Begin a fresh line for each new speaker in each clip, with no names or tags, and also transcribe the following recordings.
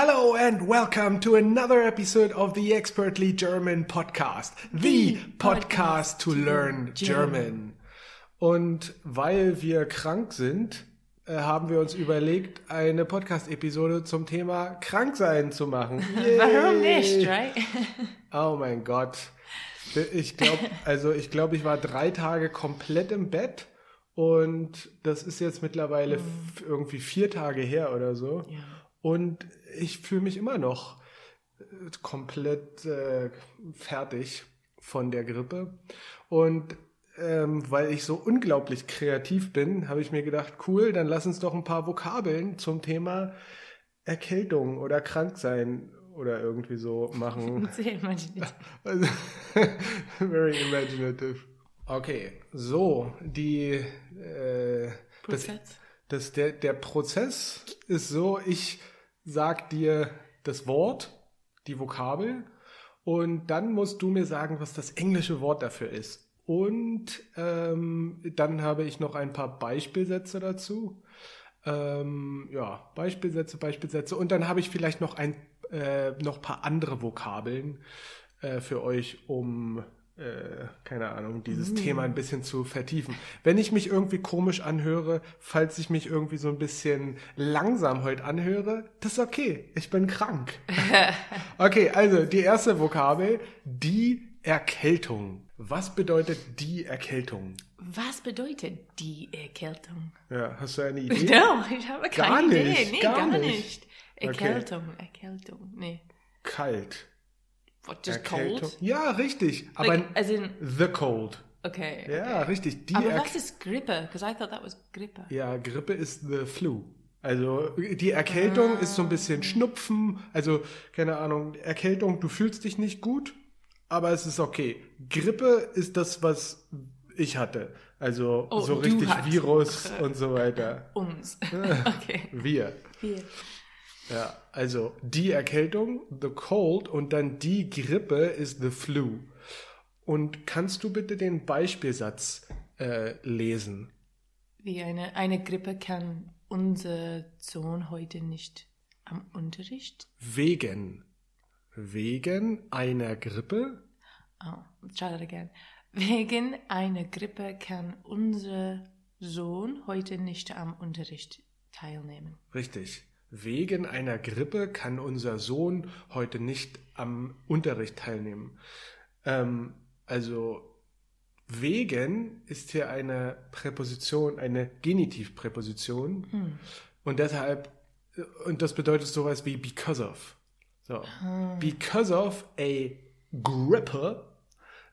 Hello and welcome to another episode of the Expertly German Podcast, the, podcast, to learn German. Und weil wir krank sind, äh, haben wir uns überlegt, eine Podcast-Episode zum Thema Kranksein zu machen.
Warum nicht, right?
Oh mein Gott. Ich glaube, also ich glaube, ich war drei Tage komplett im Bett und das ist jetzt mittlerweile f- irgendwie vier Tage her oder so.
Ja.
Und ich fühle mich immer noch äh, komplett äh, fertig von der Grippe. Und ähm, weil ich so unglaublich kreativ bin, habe ich mir gedacht, cool, dann lass uns doch ein paar Vokabeln zum Thema Erkältung oder Kranksein oder irgendwie so machen.
Sehr imaginativ.
Very imaginative. Okay, so, die, äh,
Prozess.
das, der, der Prozess ist so, ich sag dir das Wort, die Vokabel, und dann musst du mir sagen, was das englische Wort dafür ist. Und ähm, dann habe ich noch ein paar Beispielsätze dazu. Ähm, ja, Beispielsätze, Beispielsätze. Und dann habe ich vielleicht noch ein äh, noch paar andere Vokabeln äh, für euch, um äh, keine Ahnung, dieses Thema ein bisschen zu vertiefen. Wenn ich mich irgendwie komisch anhöre, falls ich mich irgendwie so ein bisschen langsam heute anhöre, das ist okay. Ich bin krank. okay, also die erste Vokabel, die Erkältung. Was bedeutet die Erkältung?
Was bedeutet die Erkältung?
Ja, hast du eine Idee?
No, ich habe keine
Gar
Idee.
nicht,
Nee,
gar
gar,
nicht.
nicht. Erkältung, Erkältung. Nee.
Kalt.
What, just
Erkältung.
cold?
Ja, richtig. Aber
Like, as in,
the cold.
okay.
Ja, richtig. Die
Aber
Erk-
was ist Grippe? Because I thought that was Grippe.
Ja, Grippe ist the flu. Also die Erkältung ist so ein bisschen Schnupfen, also keine Ahnung, Erkältung, du fühlst dich nicht gut, aber es ist okay. Grippe ist das, was ich hatte. Also
Oh,
so richtig. Virus und so weiter.
Uns. okay.
Wir.
Hier.
Ja, also die Erkältung, the cold und dann die Grippe ist the flu. Und kannst du bitte den Beispielsatz äh, lesen?
Wie eine, eine Grippe kann unser Sohn heute nicht am Unterricht.
Wegen. Wegen einer Grippe?
Oh, try that again. Wegen einer Grippe kann unser Sohn heute nicht am Unterricht teilnehmen.
Richtig. Wegen einer Grippe kann unser Sohn heute nicht am Unterricht teilnehmen. Ähm, also wegen ist hier eine Präposition, eine Genitivpräposition. Und deshalb, und das bedeutet sowas wie because of. So. Because of a grippe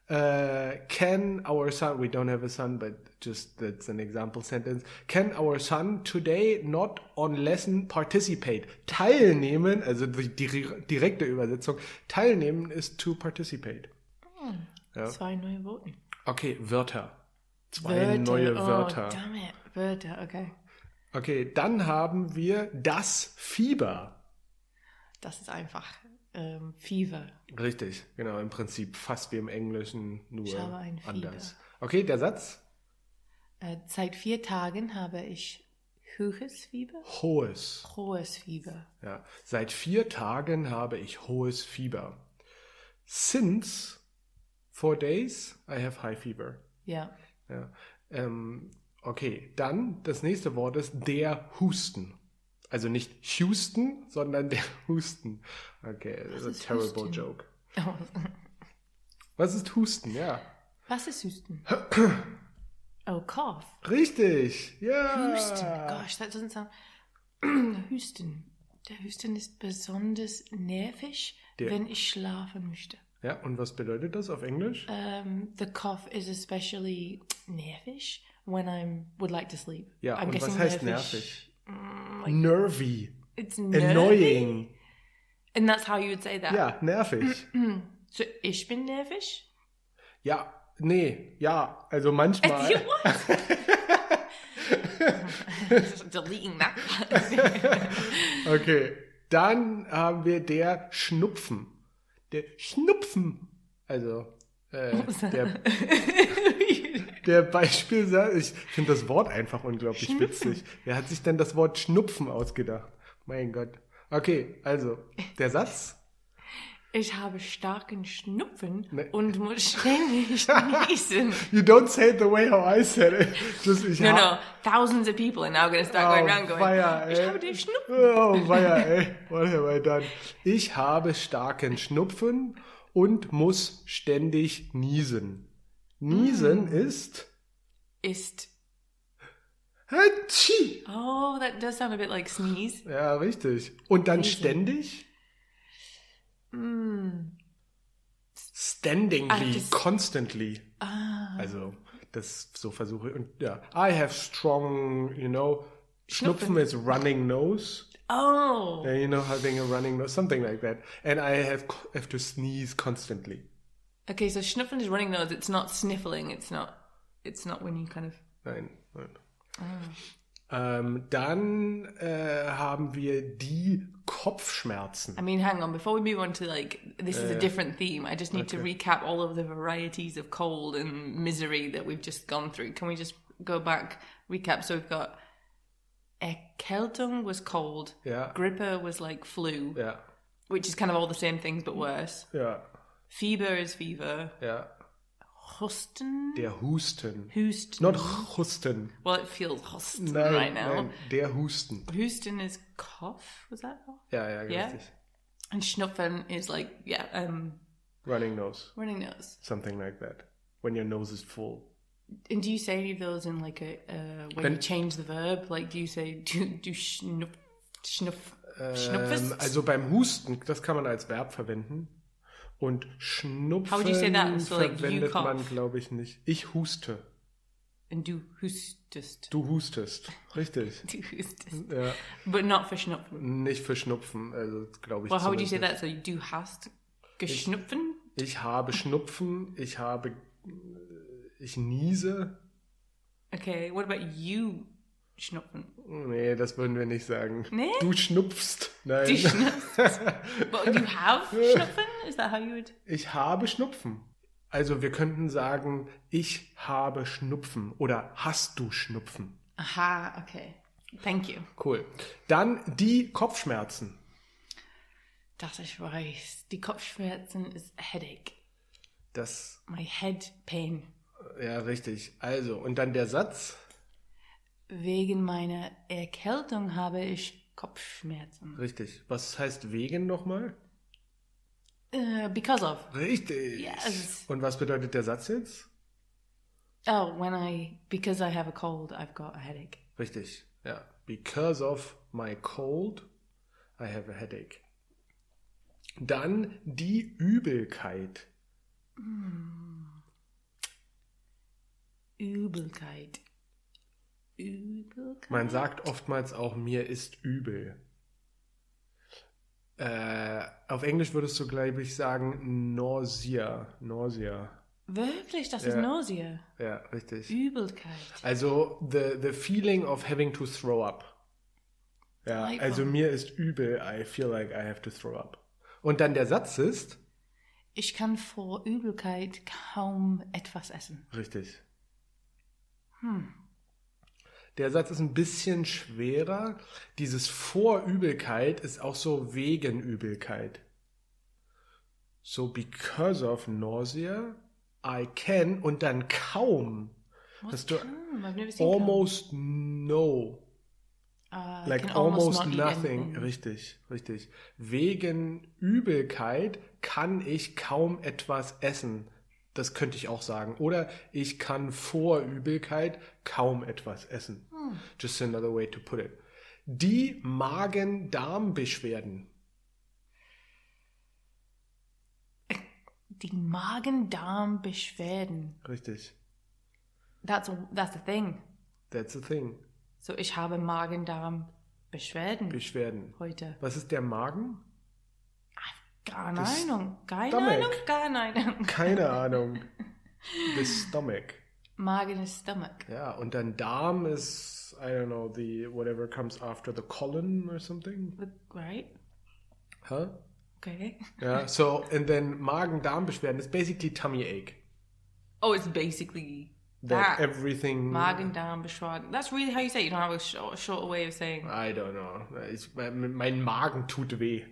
uh, can our son, we don't have a son, but just that's an example sentence, can our son today not on lesson participate? Teilnehmen, also die, direkte Übersetzung, teilnehmen ist to participate. Ja.
Zwei neue Worte.
Okay, Wörter. Zwei neue
oh,
Wörter.
Damn it. Wörter, okay.
Okay, dann haben wir das Fieber.
Das ist einfach ähm, Fever.
Richtig, genau, im Prinzip fast wie im Englischen, nur
Ich habe ein Fieber.
anders. Okay, der Satz?
Äh, seit vier Tagen habe ich hohes Fieber.
Hohes.
Hohes Fieber.
Ja. Seit vier Tagen habe ich hohes Fieber. Since four days, I have high fever.
Ja.
Ja. Ähm, okay, dann das nächste Wort ist der Husten. Also nicht Houston, sondern der Husten. Okay, das ist a terrible
Husten?
joke.
Oh.
Was ist Husten? Ja.
Was ist Husten? oh, cough.
Richtig. Ja.
Husten. Gosh, that doesn't sound. Husten. Der Husten ist besonders nervig,
Der-
wenn ich schlafen möchte.
Ja, und was bedeutet das auf Englisch?
Um, the cough is especially nervig when I would like to sleep.
Ja,
I'm
und was heißt
nervig.
nervig? Nervy.
It's nervy.
Annoying.
And that's how you would say that.
Ja, nervig.
So ich bin nervig?
Ja, nee, ja, also manchmal.
What? Deleting that.
Okay, dann haben wir der Schnupfen. Der Schnupfen. Also, äh, der, der Beispielsatz, ich finde das Wort einfach unglaublich
Schnupfen.
witzig. Wer hat sich denn das Wort Schnupfen ausgedacht? Mein Gott. Okay, also, der Satz.
Ich habe starken Schnupfen
Ne.
und muss ständig niesen.
You don't say it the way how I said it. Just, ich
No, no. Thousands of people are now going to start going around going,
weia,
ich
ey.
habe den Schnupfen.
Oh, weia, ey. What have I done? Ich habe starken Schnupfen und muss ständig niesen. Niesen
Hm.
ist...
Ist,
Hatschi.
oh, that does sound a bit like sneeze.
Ja, richtig. Und dann
Niesen.
ständig?
Mm.
Standingly,
das-
constantly.
Ah,
Also, das so versuche ich. Und ja, I have strong, you know, Schnupfen
Schnupfen.
is running nose.
oh.
Yeah, you know, having a running nose, something like that. And I have have to sneeze constantly.
Okay, so Schnupfen is running nose. It's not sniffling. It's not, it's not when you kind of,
Nein, nein. Ah. Ähm, dann äh, haben wir die Kopfschmerzen.
I mean, hang on. Before we move on to like, this is a
äh,
different theme. I just need to recap all of the varieties of cold and misery that we've just gone through. Can we just go back, recap? So we've got eh, Erkältung was cold.
Yeah.
Grippe was like flu,
Yeah.
which is kind of all the same things but worse.
ja,
Fever is fever.
ja.
Husten?
Der Husten.
Husten.
Not Husten.
well, it feels Husten
Nein,
right now.
nein, der Husten.
Husten is cough, was that?
Ja, ja,
Yeah.
richtig.
And Schnupfen is like, yeah, um,
Running nose.
running nose.
Something like that. When your nose is full.
And do you say any of those in like a uh, when
Wenn-
you change the verb? Like, do you say do do schnuff schnuff
Ähm, also beim Husten, das kann man als Verb verwenden. Und Schnupfen?
So, like,
verwendet man, glaube ich, nicht. Ich huste.
and du hustest.
Du hustest. Richtig.
Du hustest.
Ja,
But not for Schnupfen.
nicht für Schnupfen, also glaube ich.
Well, how would you say that? So du hast geschnupfen?
nicht. Ich habe Schnupfen, ich habe, ich niese.
Okay, what about you schnupfen?
Nee, das würden wir nicht sagen.
Nee?
Du schnupfst. Nein.
Du schnupfst. But you have schnupfen? Is that how you would?
Ich habe Schnupfen. Also wir könnten sagen, ich habe Schnupfen oder hast du Schnupfen.
Aha, okay. Thank you.
Cool. Dann die Kopfschmerzen.
Dass ich weiß, die Kopfschmerzen ist headache.
Das,
My head pain.
ja, richtig. Also, und dann der Satz.
Wegen meiner Erkältung habe ich Kopfschmerzen.
Richtig. Was heißt wegen nochmal?
Uh, because of.
Richtig.
Yes.
Und was bedeutet der Satz jetzt?
Oh, when I, because I have a cold, I've got a headache.
Richtig. Ja. Because of my cold, I have a headache. Dann die Übelkeit.
Übelkeit. Übelkeit?
Man sagt oftmals auch, mir ist übel. Äh, auf Englisch würdest du, glaube ich, sagen Nausea. Nausea.
Wirklich, das ist
Ja.
Nausea.
Ja, richtig.
Übelkeit.
Also, the, the feeling of having to throw up. Ja,
Delightful.
also mir ist übel, I feel like I have to throw up. Und dann der Satz ist,
Ich kann vor Übelkeit kaum etwas essen.
richtig.
Hm.
Der Satz ist ein bisschen schwerer. Dieses vor Übelkeit ist auch so wegen Übelkeit. So because of nausea, I can und dann kaum. Hast du almost no.
kaum. Uh,
Like almost,
eat
nothing.
anything.
Richtig, richtig. Wegen Übelkeit kann ich kaum etwas essen. Das könnte ich auch sagen. Oder ich kann vor Übelkeit kaum etwas essen.
Hm.
Just another way to put it. Die Magen-Darm-Beschwerden.
Die Magen-Darm-Beschwerden.
Richtig.
That's, a, that's the thing.
That's the thing.
So, ich habe Magen-Darm-Beschwerden
Beschwerden.
heute.
Was ist der Magen?
Keine
Das
Ahnung. Keine
Stomach.
Ahnung. Keine Ahnung.
Keine Ahnung. The stomach.
Magen ist Stomach.
Ja, und dann Darm ist, I don't know, the whatever comes after the colon or something.
Right?
Huh?
Okay.
Ja, so, and then Magen-Darm-Beschwerden is basically tummy ache.
Oh, it's basically
that,
That.
everything.
Magen-Darm-Beschwerden. That's really how you say it. You don't have a, short, a shorter way of saying.
I don't know. Mein, mein Magen tut weh.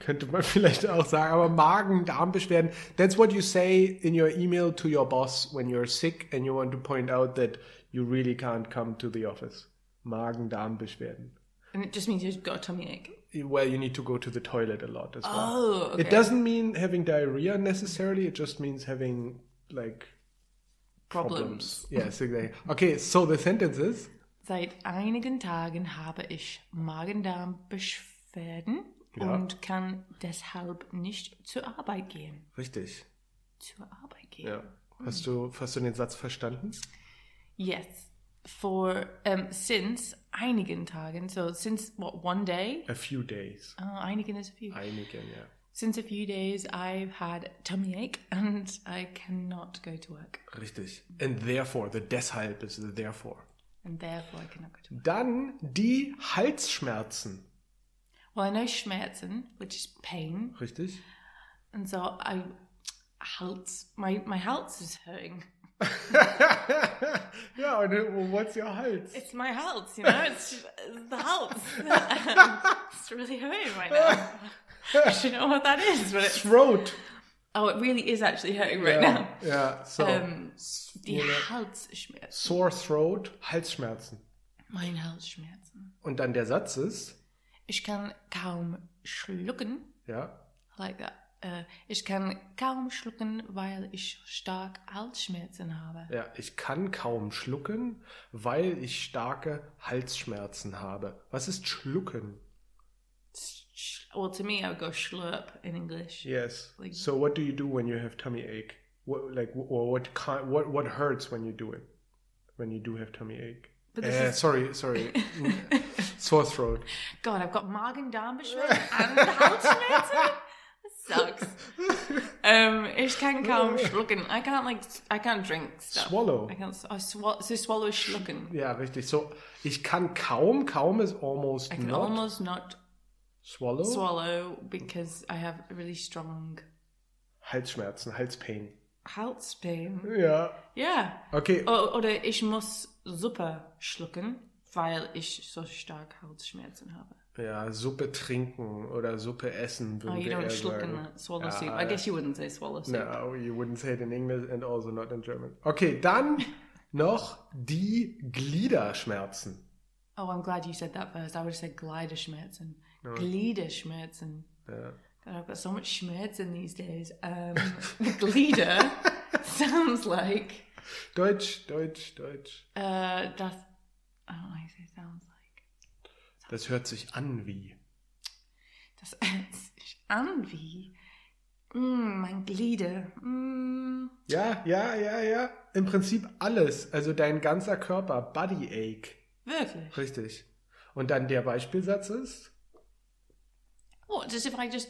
Könnte man vielleicht auch sagen, aber Magen-Darm-Beschwerden. That's what you say in your email to your boss when you're sick and you want to point out that you really can't come to the office. Magen-Darm-Beschwerden.
And it just means you've got a tummy ache.
Well, you need to go to the toilet a lot as well.
Oh, okay.
It doesn't mean having diarrhea necessarily. It just means having like
Problems.
Yes, exactly. Okay, so the sentence is
Seit einigen Tagen habe ich Magen-Darm-Beschwerden
Ja.
und kann deshalb nicht zur Arbeit gehen.
richtig.
Zur Arbeit gehen.
Ja. Hast du, hast du den Satz verstanden?
Yes. For um, since einigen Tagen, so since what one day?
A few days.
Oh, einigen is a few.
Einigen, ja.
Since a few days, I've had tummy ache and I cannot go to work,
Richtig. And therefore, the deshalb is the therefore.
and therefore I cannot go to work.
Dann die Halsschmerzen.
Well, Schmerzen, which is pain,
Richtig?
and so I Hals. My my Hals is hurting.
ja, und äh, what's your Hals?
It's my Hals, you know. It's, it's the Hals. it's really hurting right now. I don't know what that is, but it's,
Throat.
oh, it really is actually hurting right
Ja,
now.
ja so.
Ähm, Die Halsschmerzen.
Sore Throat, Halsschmerzen.
Mein Halsschmerzen.
Und dann der Satz ist,
Ich kann kaum schlucken.
ja,
I like that. Äh, ich kann kaum schlucken, weil ich stark Halsschmerzen habe.
ja, ich kann kaum schlucken, weil ich starke Halsschmerzen habe. Was ist schlucken?
Sch- Well, to me, I would go schlurp in English.
Yes.
Like-
so what do you do when you have tummy ache? What, like, or what kind, what, what hurts when you do it? When you do have tummy ache? Uh,
is-
sorry, sorry. Sore throat.
God, I've got Magen-Darm-Beschwerden and Halsschmerzen. Sucks. Um, ich kann kaum schlucken. I can't like, I can't drink stuff.
Swallow.
I can't. I swallow. So swallow is schlucken.
Ja, richtig. So, ich kann kaum, kaum ist almost
I can
not.
almost not
swallow.
swallow because I have really strong
Halsschmerzen, Halspain.
Halspain.
Ja.
Ja.
Okay.
O- Oder ich muss Suppe schlucken, weil ich so stark Halsschmerzen habe.
Ja, Suppe trinken oder Suppe essen,
Oh,
würden
you
wir
don't
eher
schlucken
sagen.
that swallow
Ja,
soup.
ja.
I guess you wouldn't say swallow soup.
No, you wouldn't say it in English and also not in German. Okay, dann noch die Gliederschmerzen.
Oh, I'm glad you said that first. I would have said Gliederschmerzen. Gliederschmerzen.
Ja.
God, I've got so much schmerzen these days. Um, Glieder sounds like
Deutsch, Deutsch, Deutsch.
uh, das. I don't know say sounds like.
Das hört sich an wie.
Das hört sich an wie. Mm, mein Glieder. Mm.
Ja, ja, ja, ja. Im Prinzip alles. Also dein ganzer Körper. Body ache.
Wirklich?
Richtig. Und dann der Beispielsatz ist.
What? As if I just.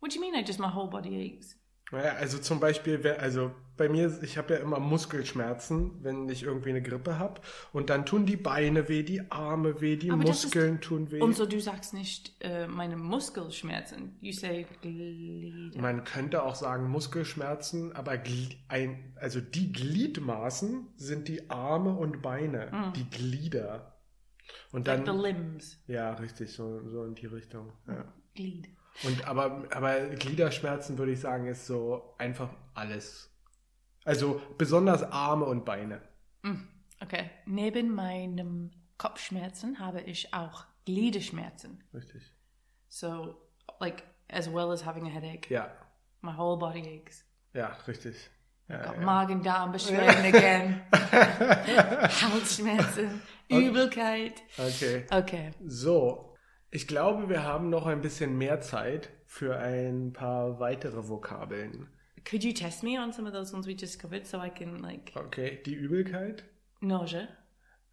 What do you mean? I just my whole body aches?
Naja, also zum Beispiel, also bei mir, ich habe ja immer Muskelschmerzen, wenn ich irgendwie eine Grippe habe. Und dann tun die Beine weh, die Arme weh, die
Aber das ist-
Muskeln tun weh.
Und so, du sagst nicht äh, meine Muskelschmerzen. You say Glieder.
Man könnte auch sagen Muskelschmerzen, aber ein, also die Gliedmaßen sind die Arme und Beine, die Glieder. Und
Like
dann,
the limbs.
ja, richtig, so, so in die Richtung. Ja.
Glied.
Und aber, aber Gliederschmerzen würde ich sagen, ist so einfach alles. Also besonders Arme und Beine.
Okay. Neben meinem Kopfschmerzen habe ich auch Gliederschmerzen.
Richtig.
So, like, as well as having a headache,
Ja,
my whole body aches.
ja, richtig. Ja, ja.
Magen-Darm-Beschwerden again. Halsschmerzen. Übelkeit.
Okay.
Okay.
So, ich glaube, wir haben noch ein bisschen mehr Zeit für ein paar weitere Vokabeln.
Could you test me on some of those ones we just covered so I can, like,
Okay, die Übelkeit,
nausea,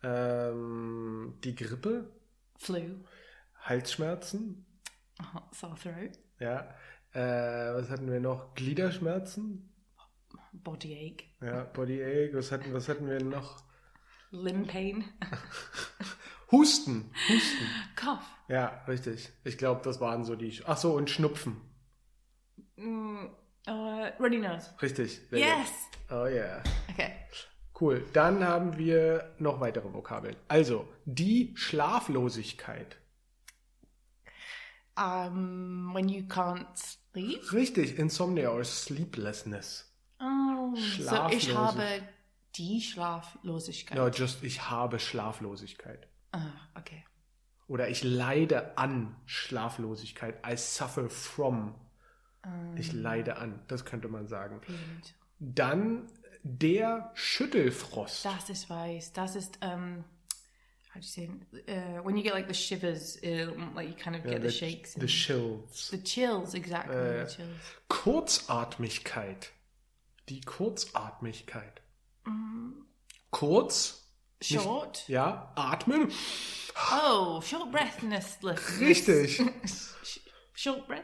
ähm, die Grippe,
flu,
Halsschmerzen,
uh, sore throat,
ja. Äh, was hatten wir noch? Gliederschmerzen,
body ache,
ja, Body Ache, was hatten, was hatten wir noch?
limb pain,
Husten, Husten.
cough.
Ja, richtig. Ich glaube, das waren so die. Ach so, und Schnupfen.
Mm, uh, runny nose.
Richtig.
Yes!
gut. Oh yeah.
Okay.
Cool. Dann haben wir noch weitere Vokabeln. Also, die Schlaflosigkeit.
Um, when you can't sleep.
Richtig, Insomnia or Sleeplessness.
Oh, so ich habe die Schlaflosigkeit.
No, just ich habe Schlaflosigkeit.
Ah, okay.
Oder ich leide an Schlaflosigkeit. I suffer from. Ich leide an. Das könnte man sagen.
Gut.
Dann der Schüttelfrost.
Das ist weiß. Das ist um, how do you say? Uh, when you get like the shivers, uh, like you kind of get the, shakes.
The chills.
the chills, exactly.
Äh,
the chills.
Kurzatmigkeit. Die Kurzatmigkeit.
Mm.
Kurz,
Short.
ja, atmen.
Oh, short breathlessness.
Richtig.
Sh- Short breath.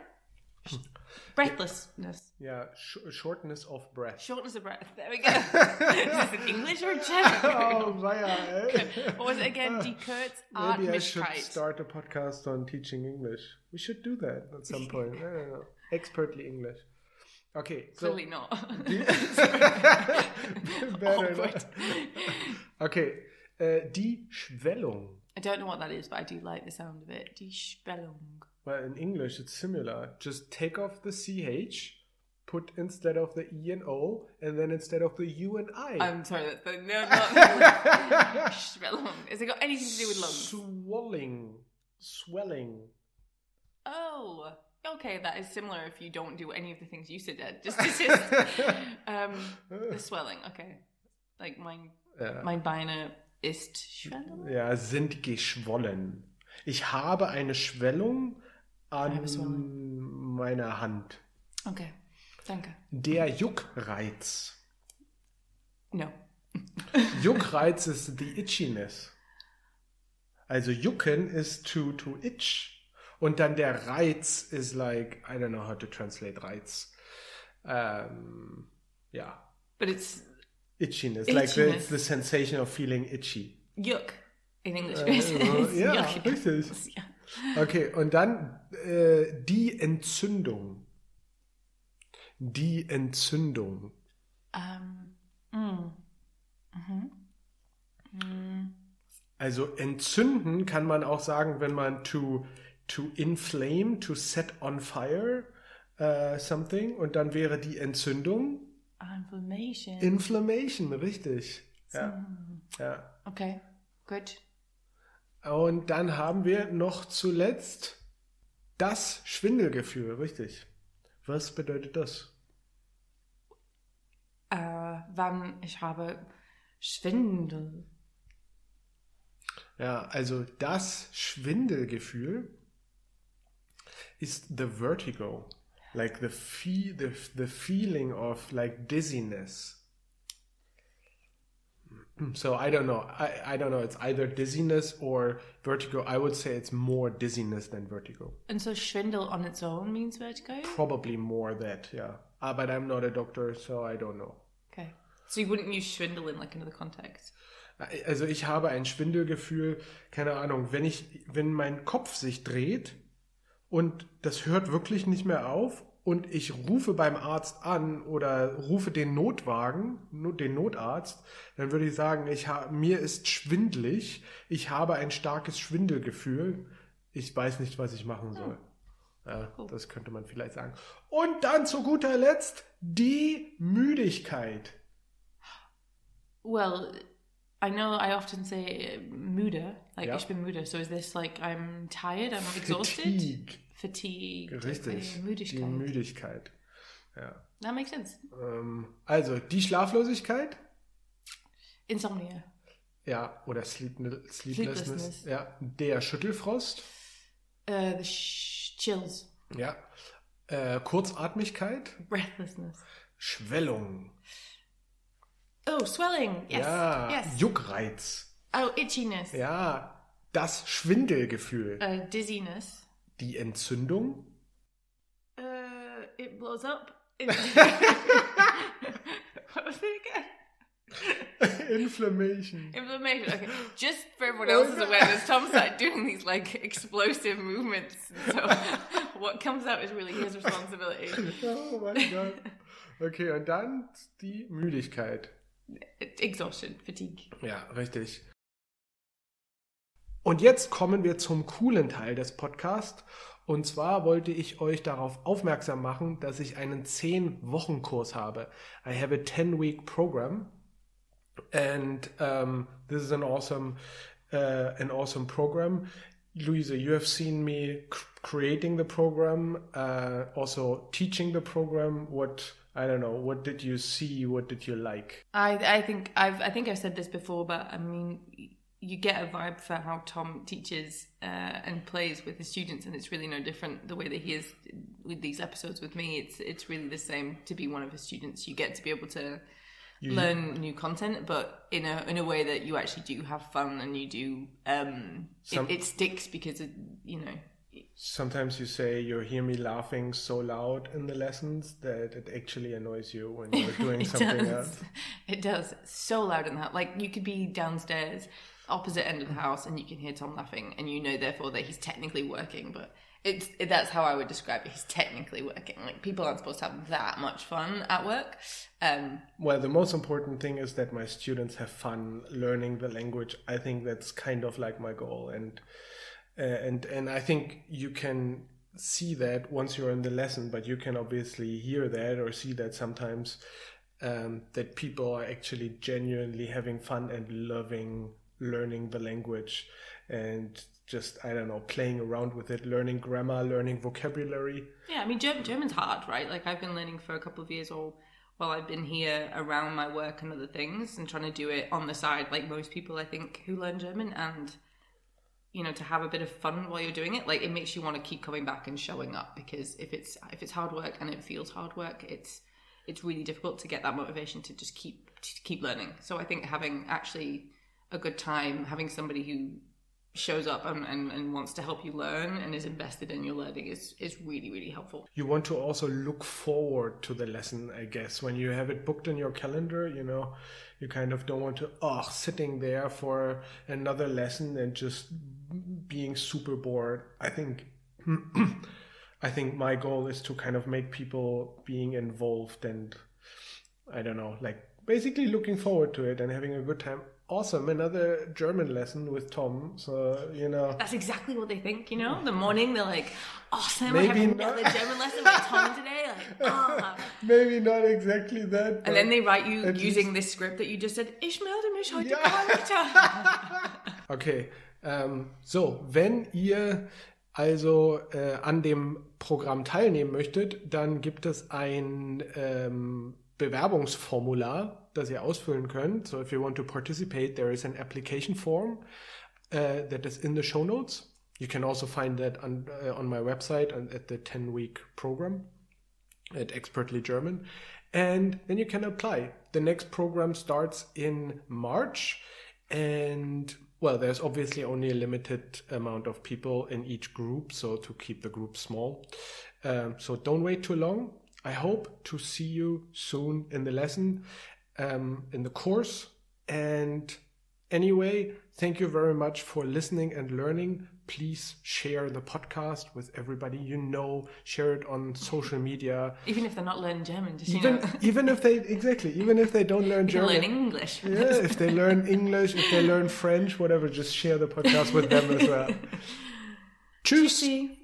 Breathlessness.
Ja, sh shortness of breath.
Shortness of breath. There we go. is this in English or German?
Oh, weia, ey.
What was it again? Die
Maybe I should start a podcast on teaching English. We should do that at some point. I don't know. Expertly English. Okay, so
Clearly not.
better not. Okay, äh, die Schwellung.
I don't know what that is, but I do like the sound of it. Die Spellung.
Well, in English it's similar. Just take off the ch, put instead of the e and o, and then instead of the u and i.
I'm sorry, that's the, no, not Spellung. Has it got anything to do with lungs?
Swelling, swelling.
Oh, okay, that is similar if you don't do any of the things you said. Ed. Just, just, just um, the swelling. Okay, like mein,
Ja.
mein Beine ist Schwellung.
Ja, sind geschwollen. Ich habe eine Schwellung an meiner Hand.
Okay, danke.
Der Juckreiz.
No.
Juckreiz ist the itchiness. Also jucken ist to, to itch. Und dann der Reiz ist like, I don't know how to translate Reiz. Ähm, ja,
But it's
itchiness. Like the,
Itchiness.
it's the sensation of feeling itchy.
yuck in English.
Äh,
It's
ja,
yuck.
richtig.
Ja.
Okay, und dann äh, die Entzündung. Die Entzündung.
Um, mm,
Also entzünden kann man auch sagen, wenn man to, to inflame, to set on fire äh, something und dann wäre die Entzündung
inflammation.
Inflammation, richtig. Ja. ja.
okay, good.
Und dann haben wir noch zuletzt das Schwindelgefühl, richtig. Was bedeutet das?
Äh, wann ich habe Schwindel.
Ja, also das Schwindelgefühl ist the vertigo, like the fe the, the feeling of like dizziness. So I don't know. I, I don't know. It's either dizziness or vertigo. I would say it's more dizziness than vertigo.
And so Schwindel on its own means vertigo?
Probably more that, yeah. Ah, but I'm not a doctor, so I don't know.
Okay. So you wouldn't use Schwindel in like another context?
Also ich habe ein Schwindelgefühl, keine Ahnung, wenn ich, wenn mein Kopf sich dreht und das hört wirklich nicht mehr auf und ich rufe beim Arzt an oder rufe den Notwagen, no- den Notarzt, dann würde ich sagen, ich mir ist schwindlig, ich habe ein starkes Schwindelgefühl, ich weiß nicht, was ich machen soll. Ja, das könnte man vielleicht sagen. Und dann zu guter Letzt die Müdigkeit.
Well, I know I often say uh, müde, like
Ja.
ich bin müde. So is this like I'm tired, I'm exhausted?
Fatigue.
Fatigue.
Richtig. Die
Müdigkeit.
Müdigkeit. Ja.
That makes sense.
Ähm, also die Schlaflosigkeit,
Insomnia.
ja, oder Sleep Sleeplessness,
Sleeplessness.
ja, der Schüttelfrost,
Uh, the sh- chills.
ja, äh, Kurzatmigkeit,
Breathlessness.
Schwellung,
Oh, swelling. Yes.
ja,
Yes.
Juckreiz,
Oh, itchiness.
ja, das Schwindelgefühl,
Uh, dizziness.
Die Entzündung,
Uh, it blows up. What was it again?
Inflammation.
Inflammation. Okay, just for everyone else's awareness, Tom started doing these like explosive movements. So what comes out is really his responsibility.
Oh mein Gott. Okay, und dann die Müdigkeit.
exhaustion, fatigue.
Ja, richtig. Und jetzt kommen wir zum coolen Teil des Podcasts. Und zwar wollte ich euch darauf aufmerksam machen, dass ich einen 10-Wochen-Kurs habe. I have a 10-week program. And um, this is an awesome, uh, an awesome program. Luisa, you have seen me creating the program, uh, also teaching the program. What I don't know. What did you see? What did you like?
I I think I've I think I've said this before, but I mean, you get a vibe for how Tom teaches uh, and plays with his students, and it's really no different the way that he is with these episodes with me. It's it's really the same to be one of his students. You get to be able to you, learn new content, but in a in a way that you actually do have fun and you do um, some, it, it sticks because it, you know
Sometimes you say you hear me laughing so loud in the lessons that it actually annoys you when you're doing something
does.
else.
It does. So loud in that. Like you could be downstairs, opposite end of the house, and you can hear Tom laughing, and you know therefore that he's technically working, but it's it, that's how I would describe it. He's technically working. Like people aren't supposed to have that much fun at work. Um,
well, the most important thing is that my students have fun learning the language. I think that's kind of like my goal, and uh, and and I think you can see that once you're in the lesson, but you can obviously hear that or see that sometimes um, that people are actually genuinely having fun and loving learning the language and just I don't know playing around with it, learning grammar, learning vocabulary.
Yeah, I mean German, German's hard, right? Like I've been learning for a couple of years or while I've been here around my work and other things and trying to do it on the side like most people I think who learn German and you know to have a bit of fun while you're doing it like it makes you want to keep coming back and showing up because if it's if it's hard work and it feels hard work it's it's really difficult to get that motivation to just keep to keep learning so i think having actually a good time having somebody who shows up and, and, and wants to help you learn and is invested in your learning is, is really really helpful.
You want to also look forward to the lesson i guess. When you have it booked in your calendar you know you kind of don't want to oh sitting there for another lesson and just being super bored. I think i think my goal is to kind of make people being involved and i don't know like basically looking forward to it and having a good time. Awesome. Another german lesson with tom. So you know.
That's exactly what they think you know? The morning they're like awesome maybe i have another german lesson with tom today. Like oh.
maybe not exactly that
and then they write you using least... this script that you just said ich melde mich heute yeah.
okay um, so wenn ihr also äh, an dem Programm teilnehmen möchtet, dann gibt es ein ähm, Bewerbungsformular, das ihr ausfüllen könnt. So if you want to participate, there is an application form uh, that is in the show notes. You can also find that on, uh, on my website and at the 10 week program at Expertly German. And then you can apply. The next program starts in March. And well, there's obviously only a limited amount of people in each group. So to keep the group small. Um, so don't wait too long. I hope to see you soon in the lesson, um, in the course. And anyway, thank you very much for listening and learning. Please share the podcast with everybody you know. Share it on social media.
Even if they're not learning German, just
even
you know.
even if they exactly even if they don't learn German,
learn English.
yeah, if they learn English, if they learn French, whatever, just share the podcast with them as well. Tschüss. Tschüssi.